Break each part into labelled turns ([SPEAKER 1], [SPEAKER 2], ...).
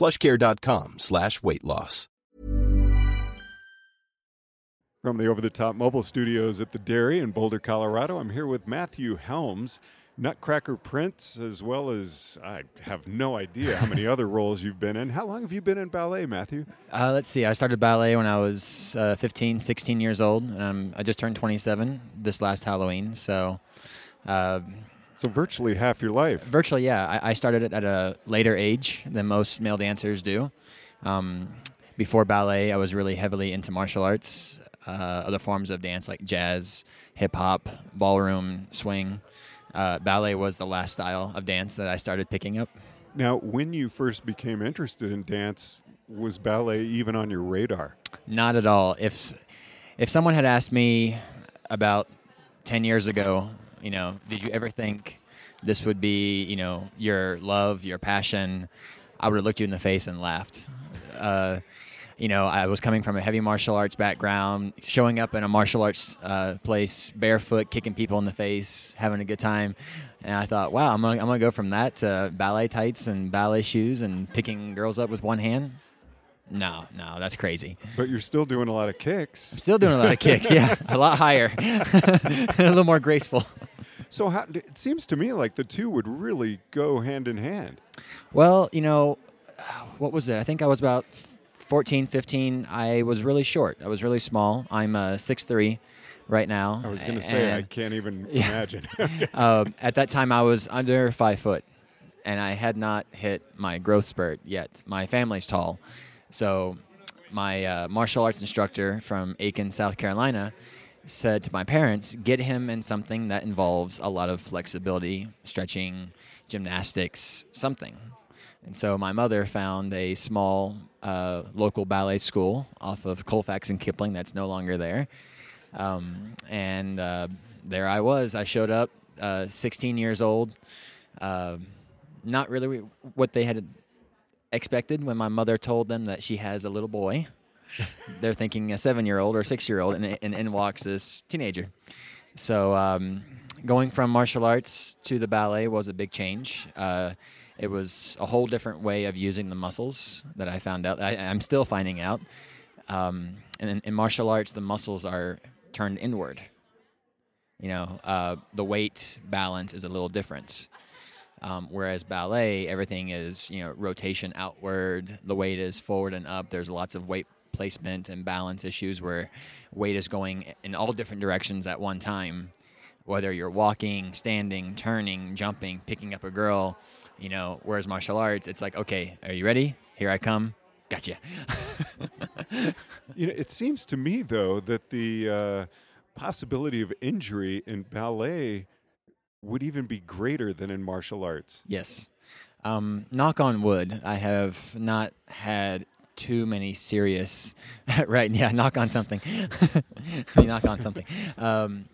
[SPEAKER 1] plushcare.com slash weight loss.
[SPEAKER 2] From the over the top mobile studios at the Dairy in Boulder, Colorado, I'm here with Matthew Helms, Nutcracker Prince, as well as I have no idea how many other roles you've been in. How long have you been in ballet, Matthew?
[SPEAKER 3] Uh, let's see. I started ballet when I was uh, 15, 16 years old. and I just turned 27 this last Halloween. So, uh,
[SPEAKER 2] So, virtually half your life.
[SPEAKER 3] virtually, yeah. I, I started it at a later age than most male dancers do. Um, before ballet, I was really heavily into martial arts, uh, other forms of dance like jazz, hip hop, ballroom, swing. Uh, ballet was the last style of dance that I started picking up.
[SPEAKER 2] Now, when you first became interested in dance, was ballet even on your radar?
[SPEAKER 3] Not at all. If if someone had asked me about ten years ago, you know, did you ever think this would be, you know, your love, your passion? I would have looked you in the face and laughed. Uh, you know, I was coming from a heavy martial arts background, showing up in a martial arts uh, place barefoot, kicking people in the face, having a good time. And I thought, wow, I'm gonna, I'm gonna go from that to ballet tights and ballet shoes and picking girls up with one hand. No, no, that's crazy.
[SPEAKER 2] But you're still doing a lot of kicks.
[SPEAKER 3] Still doing a lot of kicks, yeah, a lot higher, a little more graceful.
[SPEAKER 2] So, how, it seems to me like the two would really go hand in hand.
[SPEAKER 3] Well, you know, what was it? I think I was about 14, 15. I was really short. I was really small. I'm uh, 6'3 right now.
[SPEAKER 2] I was going to say, I can't even
[SPEAKER 3] Yeah.
[SPEAKER 2] imagine.
[SPEAKER 3] uh, at that time, I was under five foot, and I had not hit my growth spurt yet. My family's tall, so my uh, martial arts instructor from Aiken, South Carolina, said to my parents, "Get him in something that involves a lot of flexibility, stretching, gymnastics, something." And so my mother found a small uh, local ballet school off of Colfax and Kipling that's no longer there. Um, and uh, there I was. I showed up, uh, 16 years old. Uh, not really what they had expected when my mother told them that she has a little boy. They're thinking a seven year old or six year old, and, and in walks this teenager. So um, going from martial arts to the ballet was a big change. Uh, it was a whole different way of using the muscles that I found out. I, I'm still finding out. Um, and in, in martial arts, the muscles are turned inward. You know, uh, the weight balance is a little different. Um, whereas ballet, everything is you know rotation outward. The weight is forward and up. There's lots of weight placement and balance issues where weight is going in all different directions at one time. Whether you're walking, standing, turning, jumping, picking up a girl, you know. Whereas martial arts, it's like, okay, are you ready? Here I come. Gotcha.
[SPEAKER 2] you know, it seems to me, though, that the uh, possibility of injury in ballet would even be greater than in martial arts.
[SPEAKER 3] Yes. Um, knock on wood, I have not had too many serious. right? Yeah, knock on something. Knock on something. Um,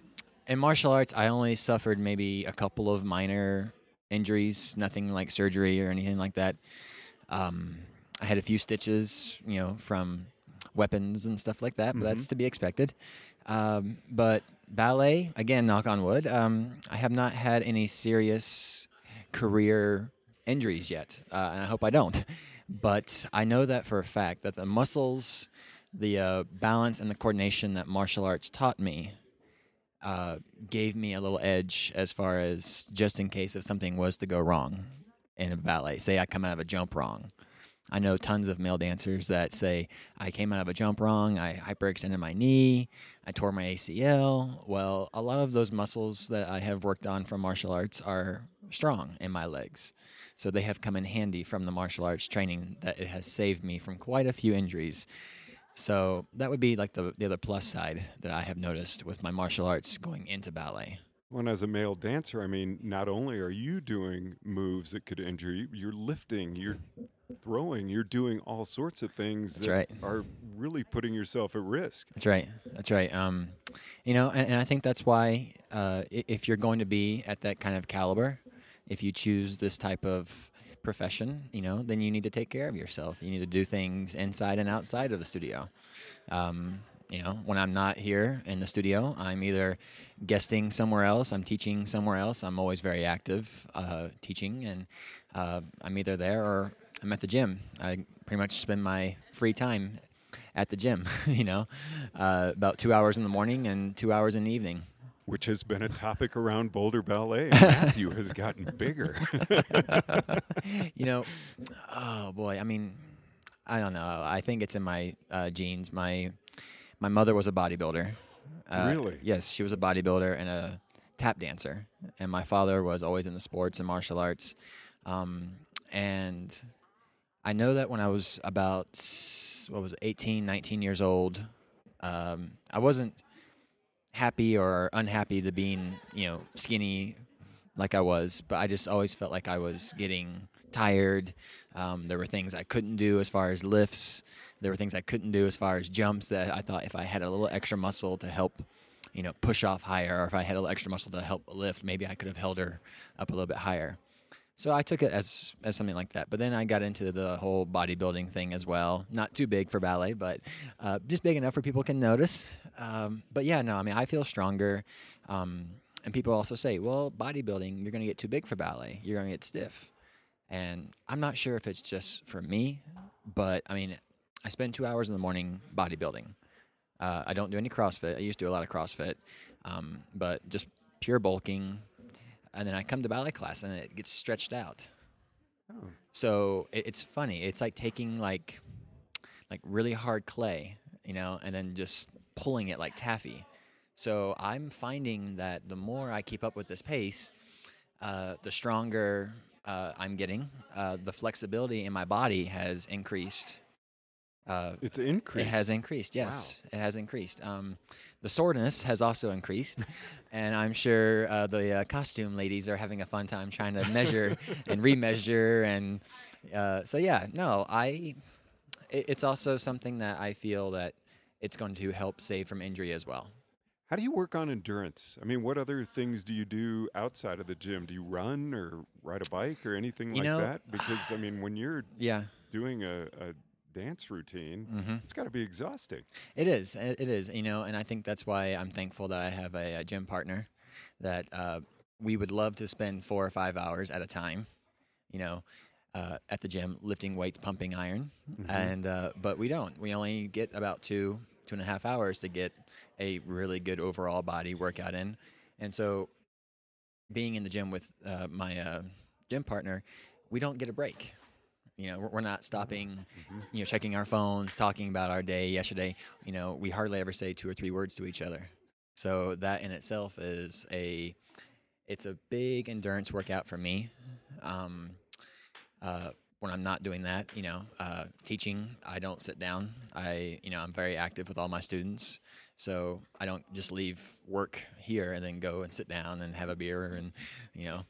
[SPEAKER 3] in martial arts, I only suffered maybe a couple of minor injuries, nothing like surgery or anything like that. Um, I had a few stitches, you know, from weapons and stuff like that, but that's to be expected. Um, but ballet, again, knock on wood, um, I have not had any serious career injuries yet, uh, and I hope I don't. But I know that for a fact that the muscles, the uh, balance, and the coordination that martial arts taught me uh, gave me a little edge as far as just in case if something was to go wrong in a ballet. Say I come out of a jump wrong, I know tons of male dancers that say, I came out of a jump wrong, I hyperextended my knee, I tore my ACL. Well, a lot of those muscles that I have worked on from martial arts are strong in my legs. So they have come in handy from the martial arts training that it has saved me from quite a few injuries. So that would be like the, the other plus side that I have noticed with my martial arts going into ballet.
[SPEAKER 2] Well, as a male dancer, I mean, not only are you doing moves that could injure you, you're lifting, you're throwing, you're doing all sorts of things
[SPEAKER 3] That's
[SPEAKER 2] that
[SPEAKER 3] right.
[SPEAKER 2] are really putting yourself at risk.
[SPEAKER 3] That's right. That's right. Um, you know, and, and I think that's why uh, if you're going to be at that kind of caliber, if you choose this type of profession, you know, then you need to take care of yourself. You need to do things inside and outside of the studio. Um, you know, when I'm not here in the studio, I'm either guesting somewhere else, I'm teaching somewhere else. I'm always very active uh, teaching, and uh, I'm either there or I'm at the gym. I pretty much spend my free time at the gym, you know, uh, about two hours in the morning and two hours in the evening.
[SPEAKER 2] Which has been a topic around Boulder Ballet. and Matthew has gotten bigger.
[SPEAKER 3] you know, oh boy, I mean, I don't know. I think it's in my uh, genes. My my mother was a bodybuilder. Uh,
[SPEAKER 2] Really?
[SPEAKER 3] Yes, she was a bodybuilder and a tap dancer, and my father was always in the sports and martial arts. Um, and I know that when I was about what was it, 18, 19 years old, um, I wasn't happy or unhappy to being you know skinny like I was, but I just always felt like I was getting tired. Um, there were things I couldn't do as far as lifts. There were things I couldn't do as far as jumps that I thought if I had a little extra muscle to help, you know, push off higher, or if I had a little extra muscle to help lift, maybe I could have held her up a little bit higher. So I took it as as something like that. But then I got into the whole bodybuilding thing as well. Not too big for ballet, but uh, just big enough where people can notice. Um, but yeah, no, I mean I feel stronger. Um, and people also say, well, bodybuilding, you're going to get too big for ballet. You're going to get stiff. And I'm not sure if it's just for me, but I mean, I spend two hours in the morning bodybuilding. Uh, I don't do any CrossFit. I used to do a lot of CrossFit, um, but just pure bulking. And then I come to ballet class and it gets stretched out.
[SPEAKER 2] Oh.
[SPEAKER 3] So it, it's funny. It's like taking like like really hard clay, you know, and then just pulling it like taffy. So I'm finding that the more I keep up with this pace, uh, the stronger uh, I'm getting. Uh, the flexibility in my body has increased. Uh,
[SPEAKER 2] It's increased.
[SPEAKER 3] it has increased. Yes, it has increased. Um, the soreness has also increased, and I'm sure uh, the uh, costume ladies are having a fun time trying to measure and remeasure. And uh, so, yeah, no, I. It, it's also something that I feel that it's going to help save from injury as well.
[SPEAKER 2] How do you work on endurance? I mean, what other things do you do outside of the gym? Do you run or ride a bike or anything
[SPEAKER 3] You
[SPEAKER 2] like
[SPEAKER 3] know,
[SPEAKER 2] that? Because I mean, when you're
[SPEAKER 3] Yeah,
[SPEAKER 2] doing a, a dance routine,
[SPEAKER 3] hmm
[SPEAKER 2] it's got to be exhausting.
[SPEAKER 3] It is. It, is. You know, and I think that's why I'm thankful that I have a, a gym partner that uh, we would love to spend four or five hours at a time. You know, uh, at the gym lifting weights, pumping iron,
[SPEAKER 2] Mhm.
[SPEAKER 3] and uh, but we don't. We only get about two two and a half hours to get a really good overall body workout in, and so being in the gym with uh, my uh, gym partner, we don't get a break. You know, we're, not stopping
[SPEAKER 2] Mhm.
[SPEAKER 3] you know, checking our phones, talking about our day yesterday, you know, we hardly ever say two or three words to each other. So that in itself is a, it's a big endurance workout for me. Um, uh, when I'm not doing that, you know, uh, teaching, I don't sit down. I, you know, I'm very active with all my students. So I don't just leave work here and then go and sit down and have a beer and, you know,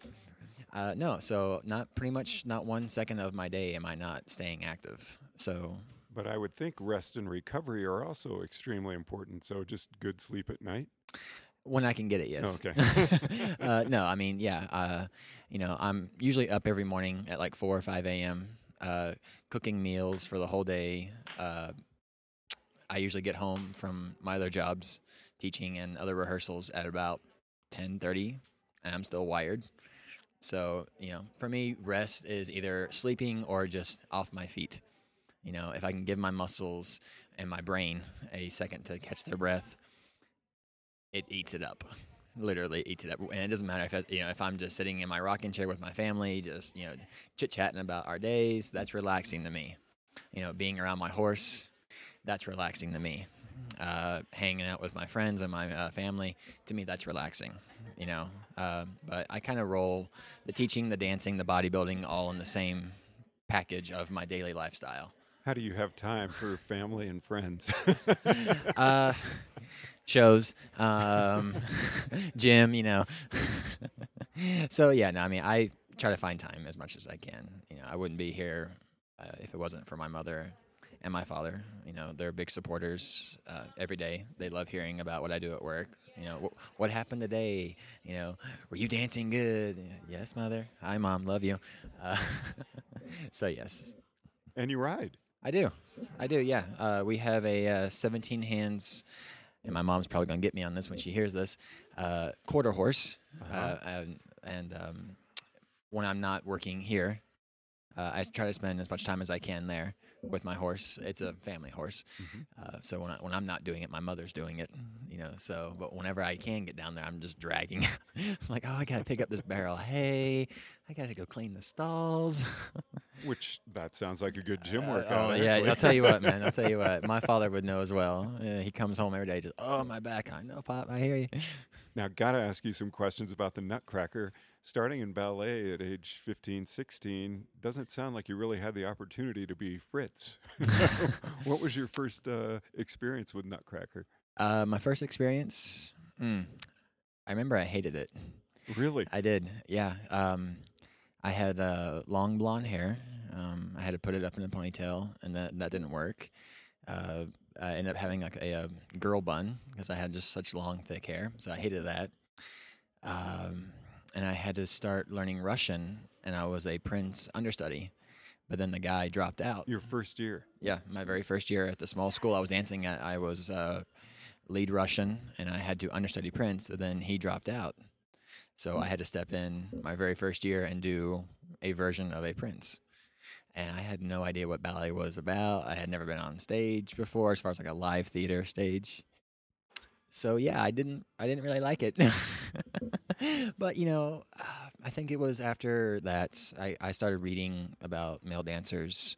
[SPEAKER 3] uh, no. So not pretty much not one second of my day am I not staying active. So
[SPEAKER 2] But I would think rest and recovery are also extremely important. So just good sleep at night.
[SPEAKER 3] When I can get it, yes.
[SPEAKER 2] Okay.
[SPEAKER 3] uh, no, I mean, yeah. Uh, you know, I'm usually up every morning at like four or five a.m. Uh, cooking meals for the whole day. Uh, I usually get home from my other jobs, teaching and other rehearsals at about ten thirty, and I'm still wired. So you know, for me, rest is either sleeping or just off my feet. You know, if I can give my muscles and my brain a second to catch their breath, it eats it up. Literally eats it up, and it doesn't matter if I, you know if I'm just sitting in my rocking chair with my family, just you know chit chatting about our days. That's relaxing to me. you know, being around my horse, that's relaxing to me. Uh, hanging out with my friends and my uh, family, to me, that's relaxing. You know, uh, but I kind of roll the teaching, the dancing, the bodybuilding all in the same package of my daily lifestyle.
[SPEAKER 2] How do you have time for family and friends?
[SPEAKER 3] uh, shows, um, gym, you know. so yeah, no, I mean, I try to find time as much as I can. You know, I wouldn't be here uh, if it wasn't for my mother and my father. You know, they're big supporters uh, every day. They love hearing about what I do at work. You know, wh- what happened today? You know, were you dancing good? Yes, mother. Hi, mom. Love you. Uh, so yes.
[SPEAKER 2] And you ride.
[SPEAKER 3] I do. I do. Yeah. Uh, we have a uh, 17 hands, and my mom's probably gonna get me on this when she hears this. Uh, quarter horse,
[SPEAKER 2] Uh-huh.
[SPEAKER 3] and, and um, when I'm not working here, uh, I try to spend as much time as I can there with my horse. It's a family horse,
[SPEAKER 2] Mhm.
[SPEAKER 3] uh, so when I, when I'm not doing it, my mother's doing it. You know, so but whenever I can get down there, I'm just dragging. I'm like, oh, I gotta pick up this barrel hay. I gotta go clean the stalls.
[SPEAKER 2] Which that sounds like a good gym
[SPEAKER 3] Uh,
[SPEAKER 2] workout.
[SPEAKER 3] oh yeah. I'll tell you what, man. I'll tell you what. My father would know as well. Uh, he comes home every day, just oh my back. I know, pop. I hear you.
[SPEAKER 2] Now, got to ask you some questions about the Nutcracker. Starting in ballet at age 15, 16, doesn't sound like you really had the opportunity to be Fritz. what was your first uh, experience with Nutcracker?
[SPEAKER 3] Uh, my first experience. Mm, I remember I hated it.
[SPEAKER 2] Really?
[SPEAKER 3] I did. Yeah. Um, I had uh, long blonde hair. Um, I had to put it up in a ponytail, and that that didn't work. Uh, I ended up having like a, a girl bun because I had just such long, thick hair. So I hated that. Um, and I had to start learning Russian, and I was a Prince understudy. But then the guy dropped out.
[SPEAKER 2] Your first year.
[SPEAKER 3] Yeah, my very first year at the small school I was dancing at, I was uh, lead Russian, and I had to understudy Prince. So then he dropped out, so I had to step in my very first year and do a version of a Prince. And I had no idea what ballet was about. I had never been on stage before, as far as like a live theater stage. So yeah, I didn't, I didn't really like it. but you know, I think it was after that I, I started reading about male dancers.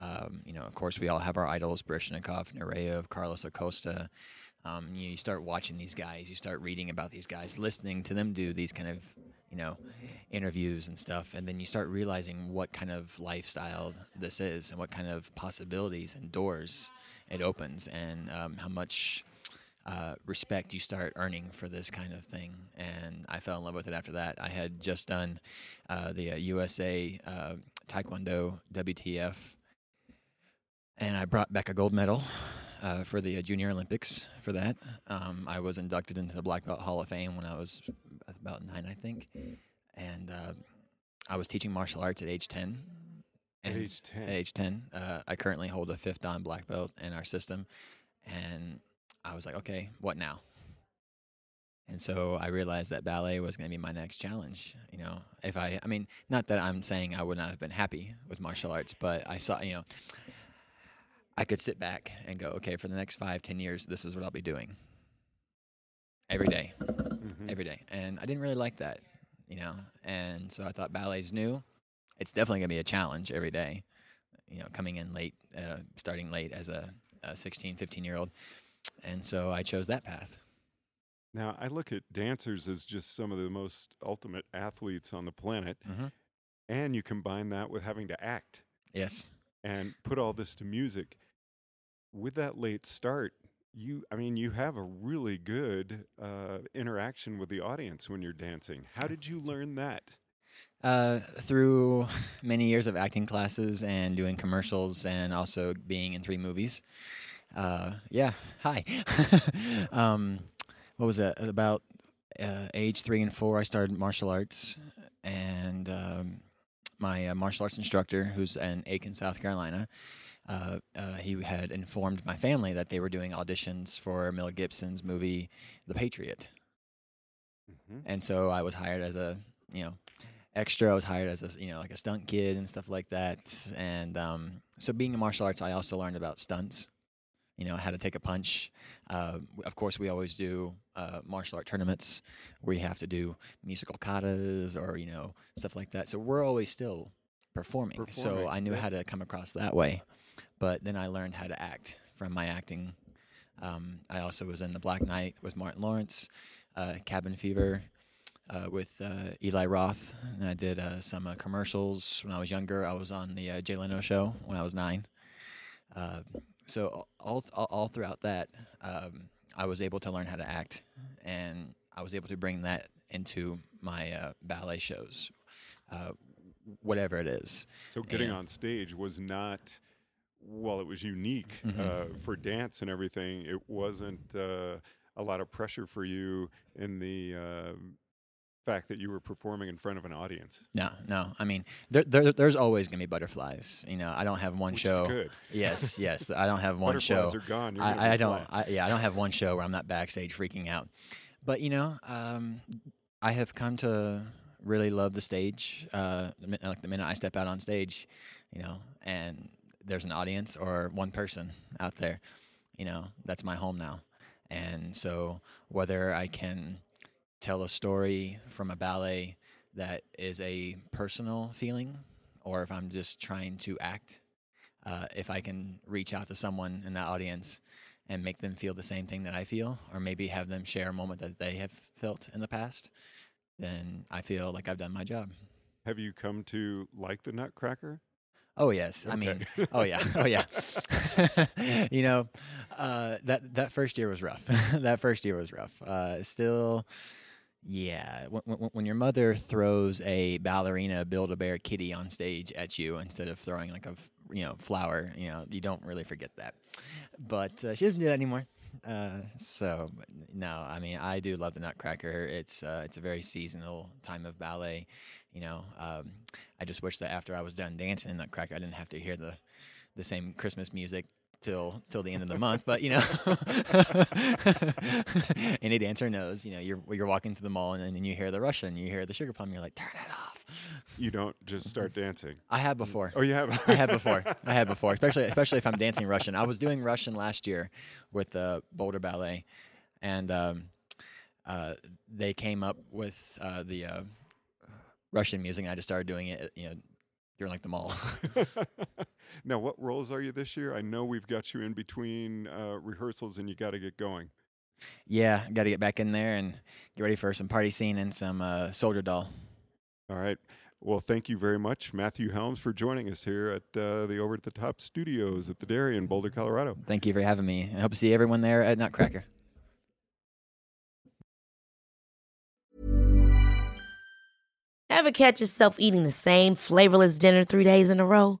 [SPEAKER 3] Um, you know, of course, we all have our idols: Baryshnikov, Nureyev, Carlos Acosta. Um, you, you start watching these guys, you start reading about these guys, listening to them do these kind of, you know, interviews and stuff, and then you start realizing what kind of lifestyle this is and what kind of possibilities and doors it opens, and um, how much uh, respect you start earning for this kind of thing. And I fell in love with it after that. I had just done uh, the uh, USA uh, Taekwondo WTF, and I brought back a gold medal. Uh, for the uh, Junior Olympics, for that, um, I was inducted into the Black Belt Hall of Fame when I was about nine, I think, and uh, I was teaching martial arts at age ten.
[SPEAKER 2] At age 10?
[SPEAKER 3] At age ten, uh, I currently hold a fifth Dan black belt in our system, and I was like, okay, what now? And so I realized that ballet was going to be my next challenge. You know, if I, I mean, not that I'm saying I would not have been happy with martial arts, but I saw, you know, I could sit back and go, okay, for the next five, ten years, this is what I'll be doing every day,
[SPEAKER 2] Mhm.
[SPEAKER 3] every day. And I didn't really like that, you know. And so I thought ballet's new. It's definitely going to be a challenge every day, you know, coming in late, uh, starting late as a, a 16, 15 year old. And so I chose that path.
[SPEAKER 2] Now, I look at dancers as just some of the most ultimate athletes on the planet.
[SPEAKER 3] Mhm.
[SPEAKER 2] And you combine that with having to act
[SPEAKER 3] Yes.
[SPEAKER 2] and put all this to music. With that late start, you, I mean, you have a really good uh, interaction with the audience when you're dancing. How did you learn that?
[SPEAKER 3] Uh, through many years of acting classes and doing commercials and also being in three movies. Uh, yeah, hi. um, what was that? About uh, age three and four, I started martial arts, and um, my uh, martial arts instructor, who's in Aiken, South Carolina, uh, uh, he had informed my family that they were doing auditions for Mel Gibson's movie The Patriot
[SPEAKER 2] Mhm.
[SPEAKER 3] and so I was hired as a you know extra. I was hired as a you know like a stunt kid and stuff like that. And um, so being in martial arts, I also learned about stunts. You know how to take a punch. Uh, of course, we always do uh, martial art tournaments where you have to do musical katas or you know stuff like that. So we're always still performing. so I knew
[SPEAKER 2] yeah.
[SPEAKER 3] how to come across that way. but then I learned how to act from my acting. Um, I also was in The Black Knight with Martin Lawrence, uh, Cabin Fever uh, with uh, Eli Roth, and I did uh, some uh, commercials when I was younger. I was on the uh, Jay Leno show when I was nine. Uh, so all, all all throughout that, um, I was able to learn how to act, and I was able to bring that into my uh, ballet shows, uh, whatever it is.
[SPEAKER 2] So getting
[SPEAKER 3] And-
[SPEAKER 2] on stage was not, well, it was unique
[SPEAKER 3] Mhm.
[SPEAKER 2] uh, for dance and everything. It wasn't uh, a lot of pressure for you in the uh, fact that you were performing in front of an audience.
[SPEAKER 3] No, no. I mean, there, there there's always gonna be butterflies. You know, I don't have one
[SPEAKER 2] Which
[SPEAKER 3] show. Yes, yes. I don't have one
[SPEAKER 2] Butterflies
[SPEAKER 3] show.
[SPEAKER 2] are gone. You're
[SPEAKER 3] I, I don't. I, yeah, I don't have one show where I'm not backstage freaking out. But you know, um, I have come to really love the stage. Uh, like the minute I step out on stage, you know, and there's an audience or one person out there, you know, that's my home now. And so whether I can tell a story from a ballet that is a personal feeling, or if I'm just trying to act, uh, if I can reach out to someone in that audience and make them feel the same thing that I feel, or maybe have them share a moment that they have felt in the past, then I feel like I've done my job.
[SPEAKER 2] Have you come to like the Nutcracker?
[SPEAKER 3] Oh yes, I mean, oh yeah, oh yeah. you know, uh, that that first year was rough. that first year was rough. Uh, still, yeah. When, when, when your mother throws a ballerina Build a Bear kitty on stage at you instead of throwing like a f- you know flower, you know, you don't really forget that. But uh, she doesn't do that anymore. Uh, so no, I mean, I do love the Nutcracker. It's uh, it's a very seasonal time of ballet. You know, um, I just wish that after I was done dancing in Nutcracker, I didn't have to hear the the same Christmas music till till the end of the month. But you know, any dancer knows. You know, you're you're walking through the mall and then you hear the Russian, you hear the Sugar Plum, you're like, turn it off.
[SPEAKER 2] You don't just start dancing.
[SPEAKER 3] I have before.
[SPEAKER 2] Oh, you have.
[SPEAKER 3] I had before. I had before, especially especially if I'm dancing Russian. I was doing Russian last year with the Boulder Ballet, and um, uh, they came up with uh, the uh, Russian music. And I just started doing it, you know, during like the mall.
[SPEAKER 2] now, what roles are you this year? I know we've got you in between uh, rehearsals, and you got to get going.
[SPEAKER 3] yeah, got to get back in there and get ready for some party scene and some uh, Soldier Doll.
[SPEAKER 2] All right. Well, thank you very much, Matthew Helms, for joining us here at uh, the Over at the Top studios at the Dairy in Boulder, Colorado.
[SPEAKER 3] Thank you for having me. I hope to see everyone there at Nutcracker.
[SPEAKER 4] Ever catch yourself eating the same flavorless dinner three days in a row?